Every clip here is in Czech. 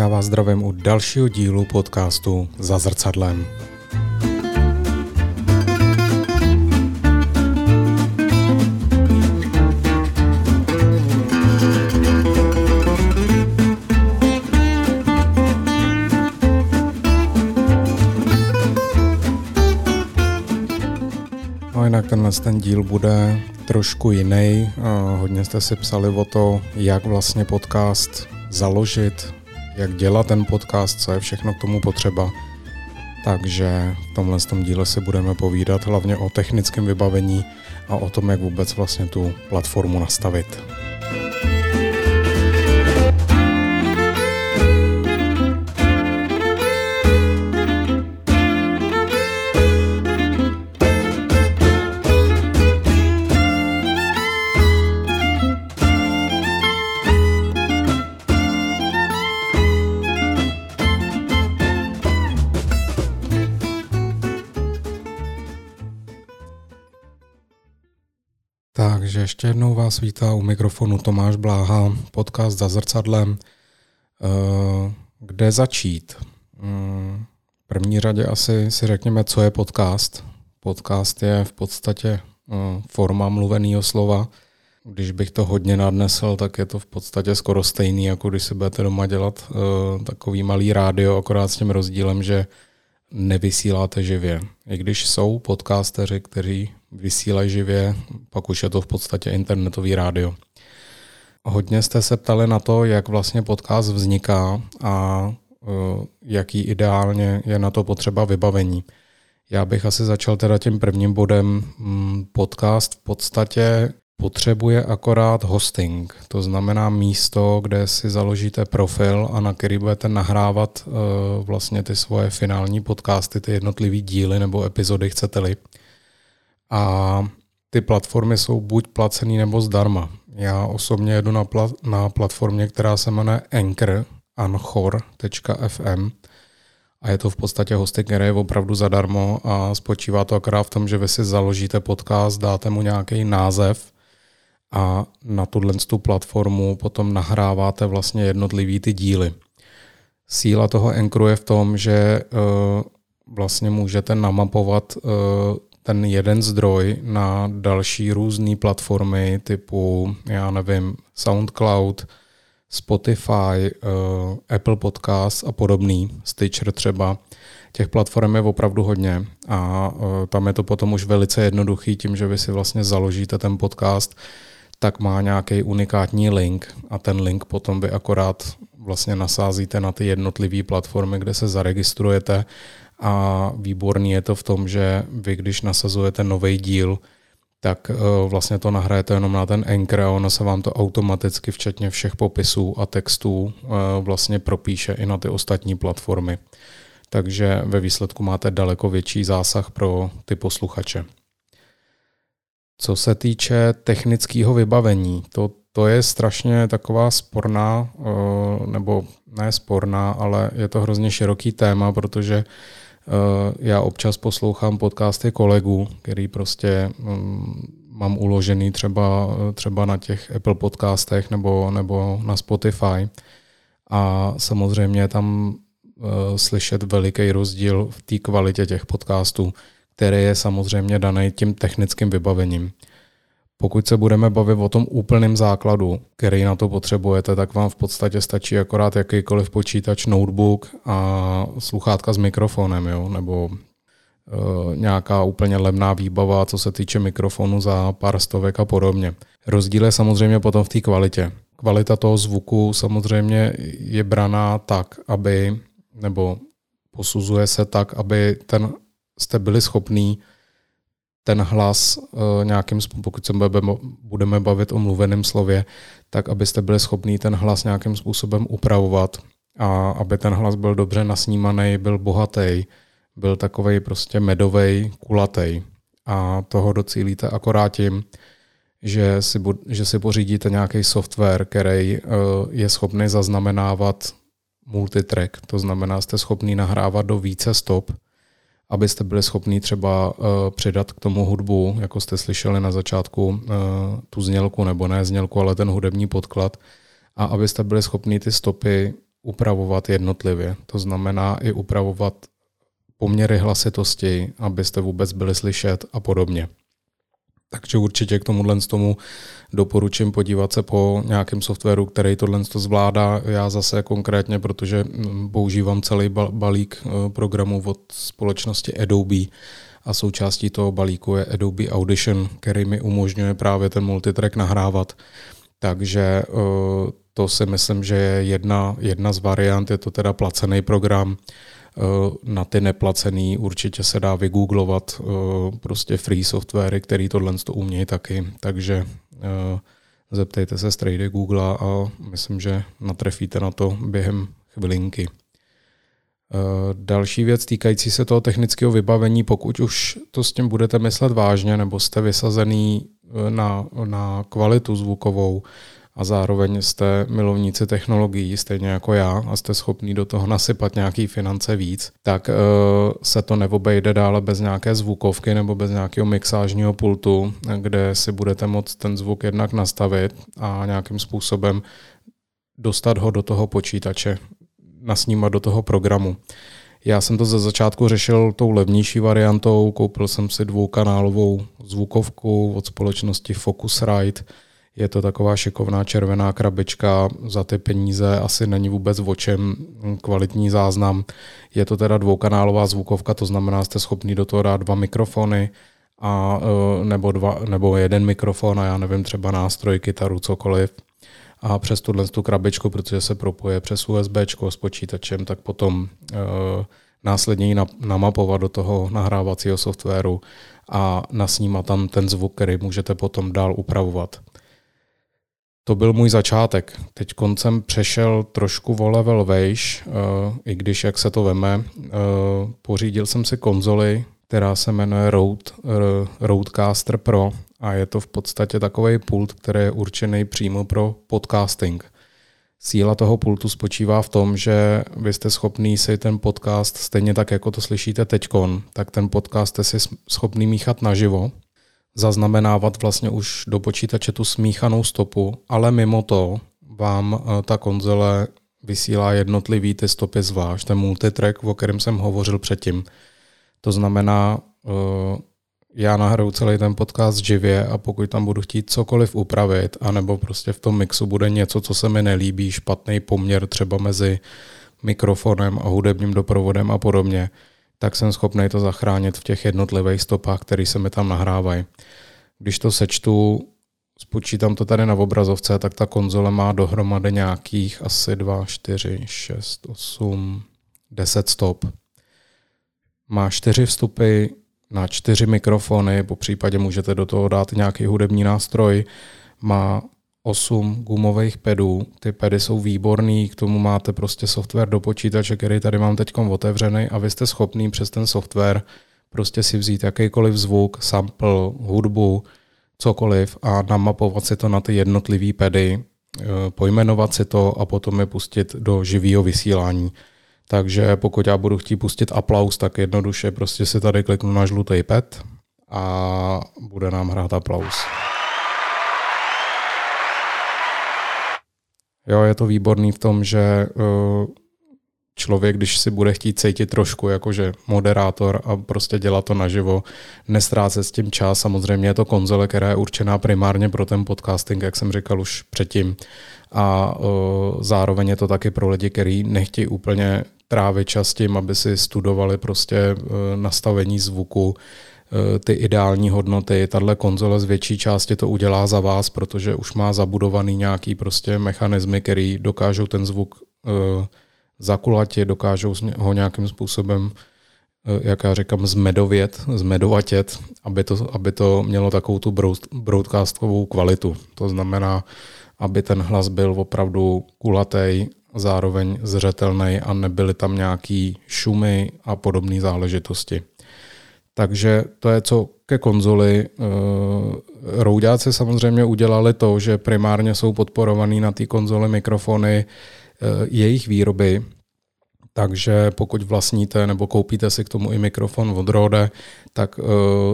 Já vás zdravím u dalšího dílu podcastu Za zrcadlem. No jinak tenhle ten díl bude trošku jiný. Hodně jste si psali o to, jak vlastně podcast založit, jak dělat ten podcast, co je všechno k tomu potřeba. Takže v tomhle tom díle si budeme povídat hlavně o technickém vybavení a o tom, jak vůbec vlastně tu platformu nastavit. Takže ještě jednou vás vítá u mikrofonu Tomáš Bláha, podcast za zrcadlem. Eh, kde začít? Mm, v první řadě asi si řekněme, co je podcast. Podcast je v podstatě eh, forma mluveného slova. Když bych to hodně nadnesl, tak je to v podstatě skoro stejný, jako když si budete doma dělat eh, takový malý rádio, akorát s tím rozdílem, že nevysíláte živě. I když jsou podcasteři, kteří vysílají živě, pak už je to v podstatě internetový rádio. Hodně jste se ptali na to, jak vlastně podcast vzniká a uh, jaký ideálně je na to potřeba vybavení. Já bych asi začal teda tím prvním bodem. Mm, podcast v podstatě potřebuje akorát hosting, to znamená místo, kde si založíte profil a na který budete nahrávat uh, vlastně ty svoje finální podcasty, ty jednotlivé díly nebo epizody, chcete-li. A ty platformy jsou buď placený nebo zdarma. Já osobně jedu na, pla- na platformě, která se jmenuje Anchor, anchor.fm a je to v podstatě hosting, který je opravdu zadarmo a spočívá to akorát v tom, že vy si založíte podcast, dáte mu nějaký název a na tuhle tu platformu potom nahráváte vlastně jednotlivý ty díly. Síla toho Anchoru je v tom, že uh, vlastně můžete namapovat uh, ten jeden zdroj na další různé platformy typu, já nevím, SoundCloud, Spotify, uh, Apple Podcast a podobný, Stitcher třeba. Těch platform je opravdu hodně a uh, tam je to potom už velice jednoduchý tím, že vy si vlastně založíte ten podcast, tak má nějaký unikátní link a ten link potom vy akorát vlastně nasázíte na ty jednotlivé platformy, kde se zaregistrujete a výborný je to v tom, že vy, když nasazujete nový díl, tak eh, vlastně to nahrajete jenom na ten Anchor a ono se vám to automaticky, včetně všech popisů a textů, eh, vlastně propíše i na ty ostatní platformy. Takže ve výsledku máte daleko větší zásah pro ty posluchače. Co se týče technického vybavení, to, to je strašně taková sporná, eh, nebo ne sporná, ale je to hrozně široký téma, protože já občas poslouchám podcasty kolegů, který prostě mm, mám uložený třeba, třeba na těch Apple podcastech nebo, nebo na Spotify. A samozřejmě tam uh, slyšet veliký rozdíl v té kvalitě těch podcastů, který je samozřejmě daný tím technickým vybavením. Pokud se budeme bavit o tom úplném základu, který na to potřebujete, tak vám v podstatě stačí akorát jakýkoliv počítač, notebook a sluchátka s mikrofonem, jo? nebo e, nějaká úplně levná výbava, co se týče mikrofonu za pár stovek a podobně. Rozdíl je samozřejmě potom v té kvalitě. Kvalita toho zvuku samozřejmě je braná tak, aby, nebo posuzuje se tak, aby ten jste byli schopní ten hlas uh, nějakým způsobem, pokud se budeme bavit o mluveném slově, tak abyste byli schopní ten hlas nějakým způsobem upravovat a aby ten hlas byl dobře nasnímaný, byl bohatý, byl takovej prostě medovej, kulatý. A toho docílíte akorát tím, že si, že si pořídíte nějaký software, který uh, je schopný zaznamenávat multitrack, to znamená, jste schopný nahrávat do více stop, abyste byli schopni třeba uh, přidat k tomu hudbu, jako jste slyšeli na začátku, uh, tu znělku, nebo ne znělku, ale ten hudební podklad, a abyste byli schopni ty stopy upravovat jednotlivě. To znamená i upravovat poměry hlasitosti, abyste vůbec byli slyšet a podobně. Takže určitě k tomuhle tomu doporučím podívat se po nějakém softwaru, který tohle to zvládá. Já zase konkrétně, protože používám celý balík eh, programů od společnosti Adobe a součástí toho balíku je Adobe Audition, který mi umožňuje právě ten multitrack nahrávat. Takže eh, to si myslím, že je jedna, jedna z variant, je to teda placený program. Eh, na ty neplacený určitě se dá vygooglovat eh, prostě free softwary, který tohle to umějí taky. Takže zeptejte se strejdy Google a myslím, že natrefíte na to během chvilinky. Další věc týkající se toho technického vybavení, pokud už to s tím budete myslet vážně, nebo jste vysazený na, na kvalitu zvukovou a zároveň jste milovníci technologií, stejně jako já, a jste schopný do toho nasypat nějaký finance víc, tak uh, se to neobejde dále bez nějaké zvukovky nebo bez nějakého mixážního pultu, kde si budete moct ten zvuk jednak nastavit a nějakým způsobem dostat ho do toho počítače, nasnímat do toho programu. Já jsem to ze začátku řešil tou levnější variantou, koupil jsem si dvoukanálovou zvukovku od společnosti Focusrite. Je to taková šikovná červená krabička, za ty peníze asi není vůbec v očem kvalitní záznam. Je to teda dvoukanálová zvukovka, to znamená, jste schopný do toho dát dva mikrofony, a, e, nebo, dva, nebo jeden mikrofon a já nevím, třeba nástroj, kytaru, cokoliv a přes tuhle tu krabičku, protože se propoje přes USB s počítačem, tak potom e, následně ji namapovat do toho nahrávacího softwaru a nasnímat tam ten zvuk, který můžete potom dál upravovat. To byl můj začátek. Teď koncem přešel trošku o level vejš, e, i když jak se to veme. E, pořídil jsem si konzoli, která se jmenuje Rode, Rodecaster Pro a je to v podstatě takový pult, který je určený přímo pro podcasting. Síla toho pultu spočívá v tom, že vy jste schopný si ten podcast, stejně tak, jako to slyšíte teďkon, tak ten podcast jste si schopný míchat naživo, zaznamenávat vlastně už do počítače tu smíchanou stopu, ale mimo to vám eh, ta konzole vysílá jednotlivý ty stopy zvlášť, ten multitrack, o kterém jsem hovořil předtím. To znamená, eh, já nahraju celý ten podcast živě a pokud tam budu chtít cokoliv upravit, anebo prostě v tom mixu bude něco, co se mi nelíbí, špatný poměr třeba mezi mikrofonem a hudebním doprovodem a podobně, tak jsem schopný to zachránit v těch jednotlivých stopách, které se mi tam nahrávají. Když to sečtu, spočítám to tady na obrazovce, tak ta konzole má dohromady nějakých asi 2, 4, 6, 8, 10 stop. Má čtyři vstupy na čtyři mikrofony, po případě můžete do toho dát nějaký hudební nástroj. Má osm gumových pedů. Ty pedy jsou výborný, k tomu máte prostě software do počítače, který tady mám teď otevřený a vy jste schopný přes ten software prostě si vzít jakýkoliv zvuk, sample, hudbu, cokoliv a namapovat si to na ty jednotlivé pedy, eh, pojmenovat si to a potom je pustit do živého vysílání. Takže pokud já budu chtít pustit aplaus, tak jednoduše prostě si tady kliknu na žlutý pet a bude nám hrát aplaus. Jo, je to výborný v tom, že uh, člověk, když si bude chtít cítit trošku jakože moderátor a prostě dělat to naživo, nestrácet s tím čas. Samozřejmě je to konzole, která je určená primárně pro ten podcasting, jak jsem říkal už předtím. A uh, zároveň je to taky pro lidi, kteří nechtějí úplně trávit čas tím, aby si studovali prostě e, nastavení zvuku, ty ideální hodnoty. Tahle konzole z větší části to udělá za vás, protože už má zabudovaný nějaký prostě mechanismy, který dokážou ten zvuk e, zakulatit, dokážou ho nějakým způsobem, jak já říkám, zmedovět, zmedovatět, aby to, aby to mělo takovou tu broadcastovou kvalitu. To znamená, aby ten hlas byl opravdu kulatý zároveň zřetelný a nebyly tam nějaký šumy a podobné záležitosti. Takže to je co ke konzoli. Eh, roudáci samozřejmě udělali to, že primárně jsou podporovaný na té konzoli mikrofony eh, jejich výroby, takže pokud vlastníte nebo koupíte si k tomu i mikrofon od Rode, tak uh,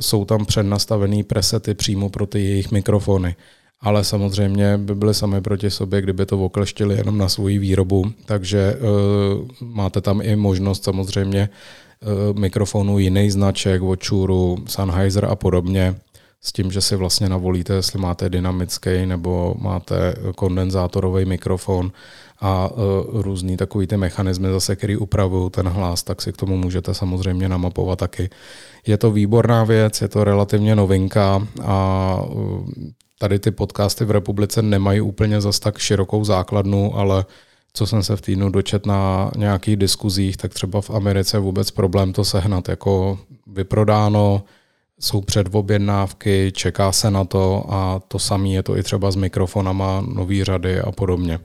jsou tam přednastavený presety přímo pro ty jejich mikrofony. ale samozřejmě by byly sami proti sobě, kdyby to okleštili jenom na svoji výrobu, takže máte tam i možnost samozřejmě uh, mikrofonu jiných značek, od Sennheiser a podobně, s tím, že si vlastně navolíte, jestli máte dynamický nebo máte kondenzátorový mikrofon a uh, různý takový ty mechanismy zase, který upravují ten hlas, tak si k tomu můžete samozřejmě namapovat taky. Je to výborná věc, je to relativně novinka a uh, tady ty podcasty v republice nemají úplně zas tak širokou základnu, ale co jsem se v týdnu dočet na nějakých diskuzích, tak třeba v Americe vůbec problém to sehnat, jako vyprodáno, jsou předobjednávky, čeká se na to a to samé je to i třeba s mikrofonama, nový řady a podobně.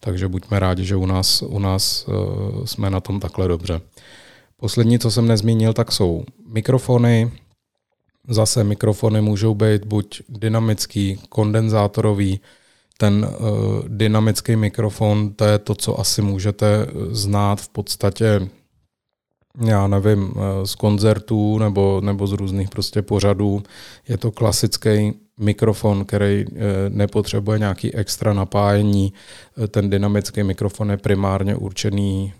Takže buďme rádi, že u nás, u nás uh, jsme na tom takhle dobře. Poslední, co jsem nezmínil, tak jsou mikrofony. Zase mikrofony můžou být buď dynamický, kondenzátorový, ten uh, dynamický mikrofon, to je to, co asi můžete znát v podstatě já nevím, eh, z koncertů nebo, nebo z různých prostě pořadů. Je to klasický mikrofon, který eh, nepotřebuje nějaký extra napájení. Eh, ten dynamický mikrofon je primárně určený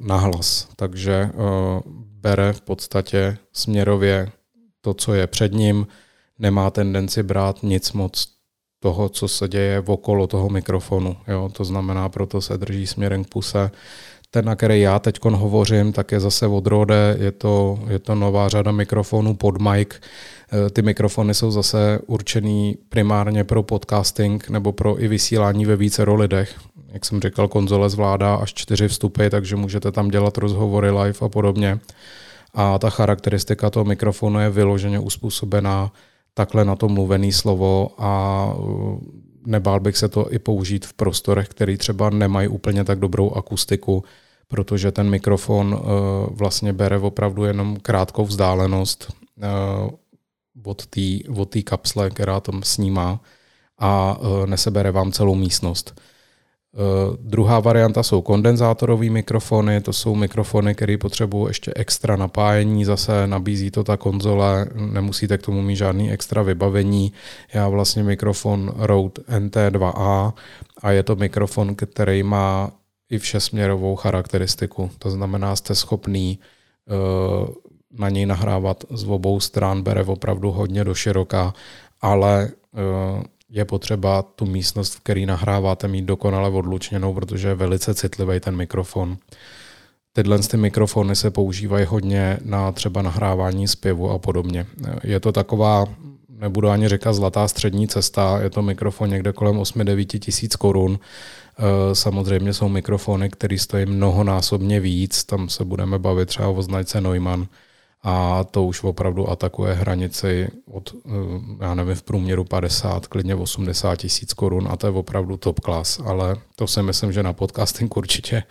na hlas, takže bere v podstatě směrově to, co je před ním, nemá tendenci brát nic moc toho, co se děje okolo toho mikrofonu. Jo? To znamená, proto se drží směrem k puse ten, na který já teď hovořím, tak je zase od Rode, je to, je to nová řada mikrofonů pod mic. E, ty mikrofony jsou zase určený primárně pro podcasting nebo pro i vysílání ve více lidech. Jak jsem říkal, konzole zvládá až čtyři vstupy, takže můžete tam dělat rozhovory live a podobně. A ta charakteristika toho mikrofonu je vyloženě uspůsobená takhle na to mluvený slovo a nebál bych se to i použít v prostorech, který třeba nemají úplně tak dobrou akustiku, protože ten mikrofon eh, vlastně bere opravdu jenom krátkou vzdálenost eh, od té od kapsle, která tam snímá a nesebere vám celou místnost. Druhá varianta jsou kondenzátorové mikrofony, to jsou mikrofony, které potřebují ještě extra napájení, zase nabízí to ta konzole, nemusíte k tomu mít žádný extra vybavení. Já vlastně mikrofon Rode NT2A a je to mikrofon, který má i všesměrovou charakteristiku. To znamená, jste schopný uh, na něj nahrávat z obou stran, bere opravdu hodně do široka, ale uh, je potřeba tu místnost, v který nahráváte, mít dokonale odlučněnou, protože je velice citlivý ten mikrofon. Tyhle ty mikrofony se používají hodně na třeba nahrávání zpěvu a podobně. Je to taková, nebudu ani říkat zlatá střední cesta, je to mikrofon někde kolem 8-9 tisíc korun, Eh, samozřejmě jsou mikrofony, které stojí mnohonásobně víc, tam se budeme bavit třeba o značce Neumann a to už opravdu atakuje hranici od, eh, já nevím, v průměru 50, klidně 80 tisíc korun a to je opravdu top class, ale to si myslím, že na podcasting určitě,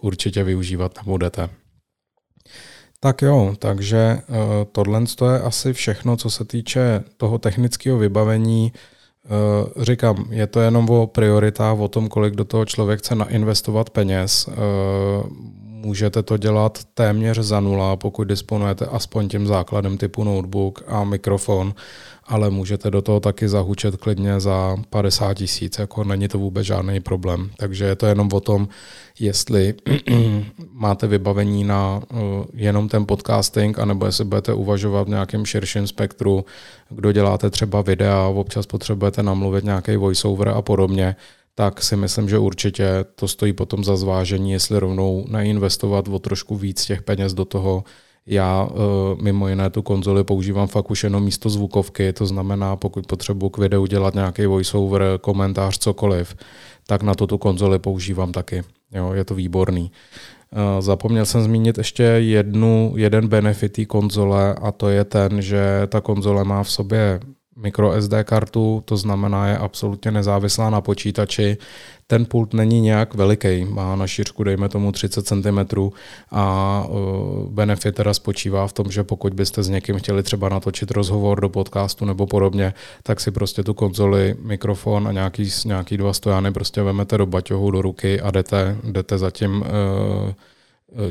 určitě využívat nebudete. Tak jo, takže uh, tohle je asi všechno, co se týče toho technického vybavení. Uh, říkám, je to jenom o prioritách, o tom, kolik do toho člověk chce nainvestovat peněz. Můžete to dělat téměř za nula, pokud disponujete aspoň tím základem typu notebook a mikrofon ale můžete do toho taky zahučet klidně za 50 tisíc, jako není to vůbec žádný problém. Takže je to jenom o tom, jestli máte vybavení na uh, jenom ten podcasting, anebo jestli budete uvažovat v nějakém širším spektru, kdo děláte třeba videa, občas potřebujete namluvit nějaký voiceover a podobně, tak si myslím, že určitě to stojí potom za zvážení, jestli rovnou neinvestovat o trošku víc těch peněz do toho, já uh, mimo jiné tu konzoli používám fakt už jenom místo zvukovky, to znamená, pokud potřebuji k videu dělat nějaký voiceover, komentář, cokoliv, tak na to tu konzoli používám taky. Jo, je to výborný. Uh, zapomněl jsem zmínit ještě jednu, jeden benefit té konzole a to je ten, že ta konzole má v sobě micro SD kartu, to znamená je absolutně nezávislá na počítači. Ten pult není nějak veliký, má na šířku dejme tomu 30 cm a benefit teda spočívá v tom, že pokud byste s někým chtěli třeba natočit rozhovor do podcastu nebo podobně, tak si prostě tu konzoli, mikrofon a nějaký, nějaký dva stojany prostě vemete do baťohu, do ruky a jdete, jdete za tím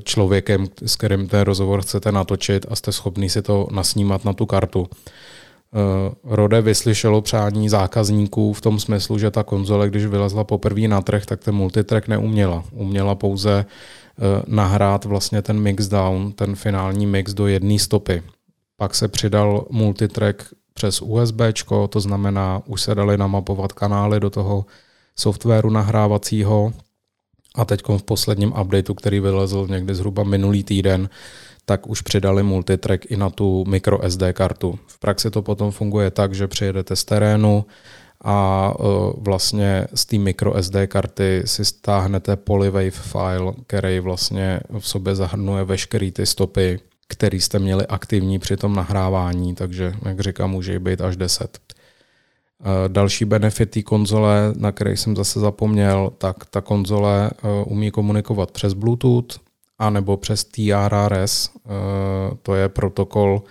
člověkem, s kterým ten rozhovor chcete natočit a jste schopný si to nasnímat na tu kartu. Rode vyslyšelo přání zákazníků v tom smyslu, že ta konzole, když vylezla poprvé na trh, tak ten multitrack neuměla. Uměla pouze nahrát vlastně ten mix down, ten finální mix do jedné stopy. Pak se přidal multitrack přes USB, to znamená, už se dali namapovat kanály do toho softwaru nahrávacího a teď v posledním updateu, který vylezl někdy zhruba minulý týden, tak už přidali multitrack i na tu micro SD kartu. V praxi to potom funguje tak, že přijedete z terénu a e, vlastně z té micro SD karty si stáhnete polywave file, který vlastně v sobě zahrnuje veškeré ty stopy, které jste měli aktivní při tom nahrávání, takže jak říkám, může být až 10. E, další benefit té konzole, na který jsem zase zapomněl, tak ta konzole e, umí komunikovat přes Bluetooth anebo přes TRRS, to je protokol,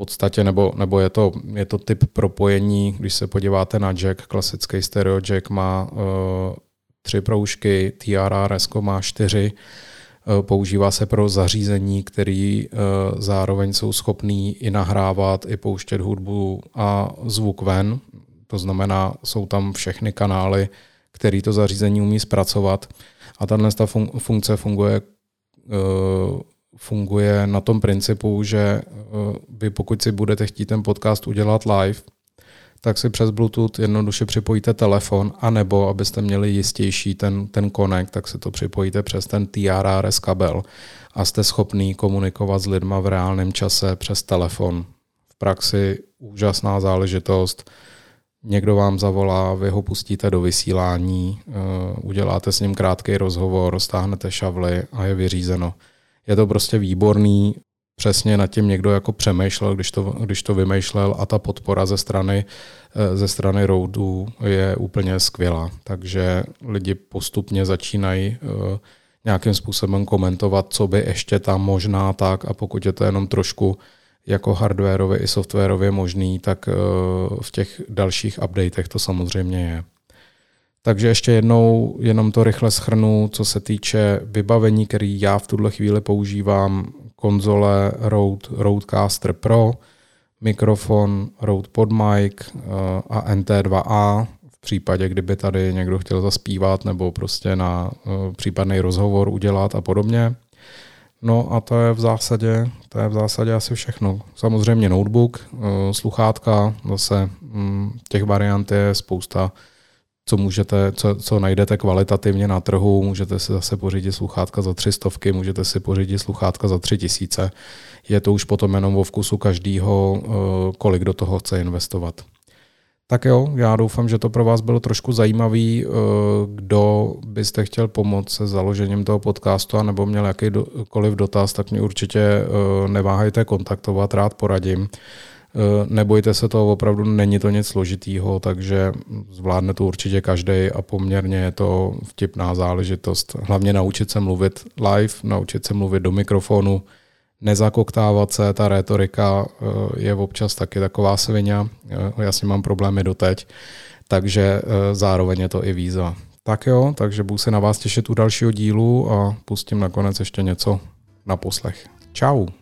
podstatě, nebo, nebo je, to, je to typ propojení, když se podíváte na jack, klasický stereo jack má tři proužky, TRRS má čtyři, používá se pro zařízení, které zároveň jsou schopný i nahrávat, i pouštět hudbu a zvuk ven, to znamená, jsou tam všechny kanály, který to zařízení umí zpracovat a tahle funkce funguje funguje na tom principu, že eh, vy pokud si budete chtít ten podcast udělat live, tak si přes Bluetooth jednoduše připojíte telefon, anebo abyste měli jistější ten, ten connect, tak si to připojíte přes ten TRRS kabel a jste schopný komunikovat s lidma v reálném čase přes telefon. V praxi úžasná záležitost. Někdo vám zavolá, vy ho pustíte do vysílání, eh, uděláte s ním krátký rozhovor, stáhnete šavly a je vyřízeno je to prostě výborný, přesně nad tím někdo jako přemýšlel, když to, když to vymýšlel a ta podpora ze strany, eh, ze strany Roadu je úplně skvělá. Takže lidi postupně začínají eh, nějakým způsobem komentovat, co by ještě tam možná tak a pokud je to jenom trošku jako hardwareově i softwarově možný, tak eh, v těch dalších updatech to samozřejmě je. Takže ještě jednou jenom to rychle schrnu, co se týče vybavení, který já v tuhle chvíli používám, konzole Rode Rodecaster Pro, mikrofon Rode PodMic eh, a NT2A v případě, kdyby tady někdo chtěl zaspívat nebo prostě na eh, případný rozhovor udělat a podobně. No a to je v zásadě, to je v zásadě asi všechno. Samozřejmě notebook, eh, sluchátka, zase mm, těch variant je spousta co můžete, co, co najdete kvalitativně na trhu. Můžete si zase pořídit sluchátka za tři stovky, můžete si pořídit sluchátka za tři tisíce. Je to už potom jenom o vkusu každýho, eh, kolik do toho chce investovat. Tak jo, já doufám, že to pro vás bylo trošku zajímavý. Eh, kdo byste chtěl pomoct se založením toho podcastu a nebo měl jakýkoliv dotaz, tak mě určitě eh, neváhejte kontaktovat, rád poradím. Eh, nebojte se toho, opravdu není to nic složitýho, takže zvládne to určitě každý a poměrně je to vtipná záležitost. Hlavně naučit se mluvit live, naučit se mluvit do mikrofonu, nezakoktávat se, ta retorika eh, je občas taky taková svině, eh, já s ním mám problémy doteď, takže zároveň je to i výzva. Tak jo, takže budu se na vás těšit u dalšího dílu a pustím nakonec ještě něco na poslech. Ciao.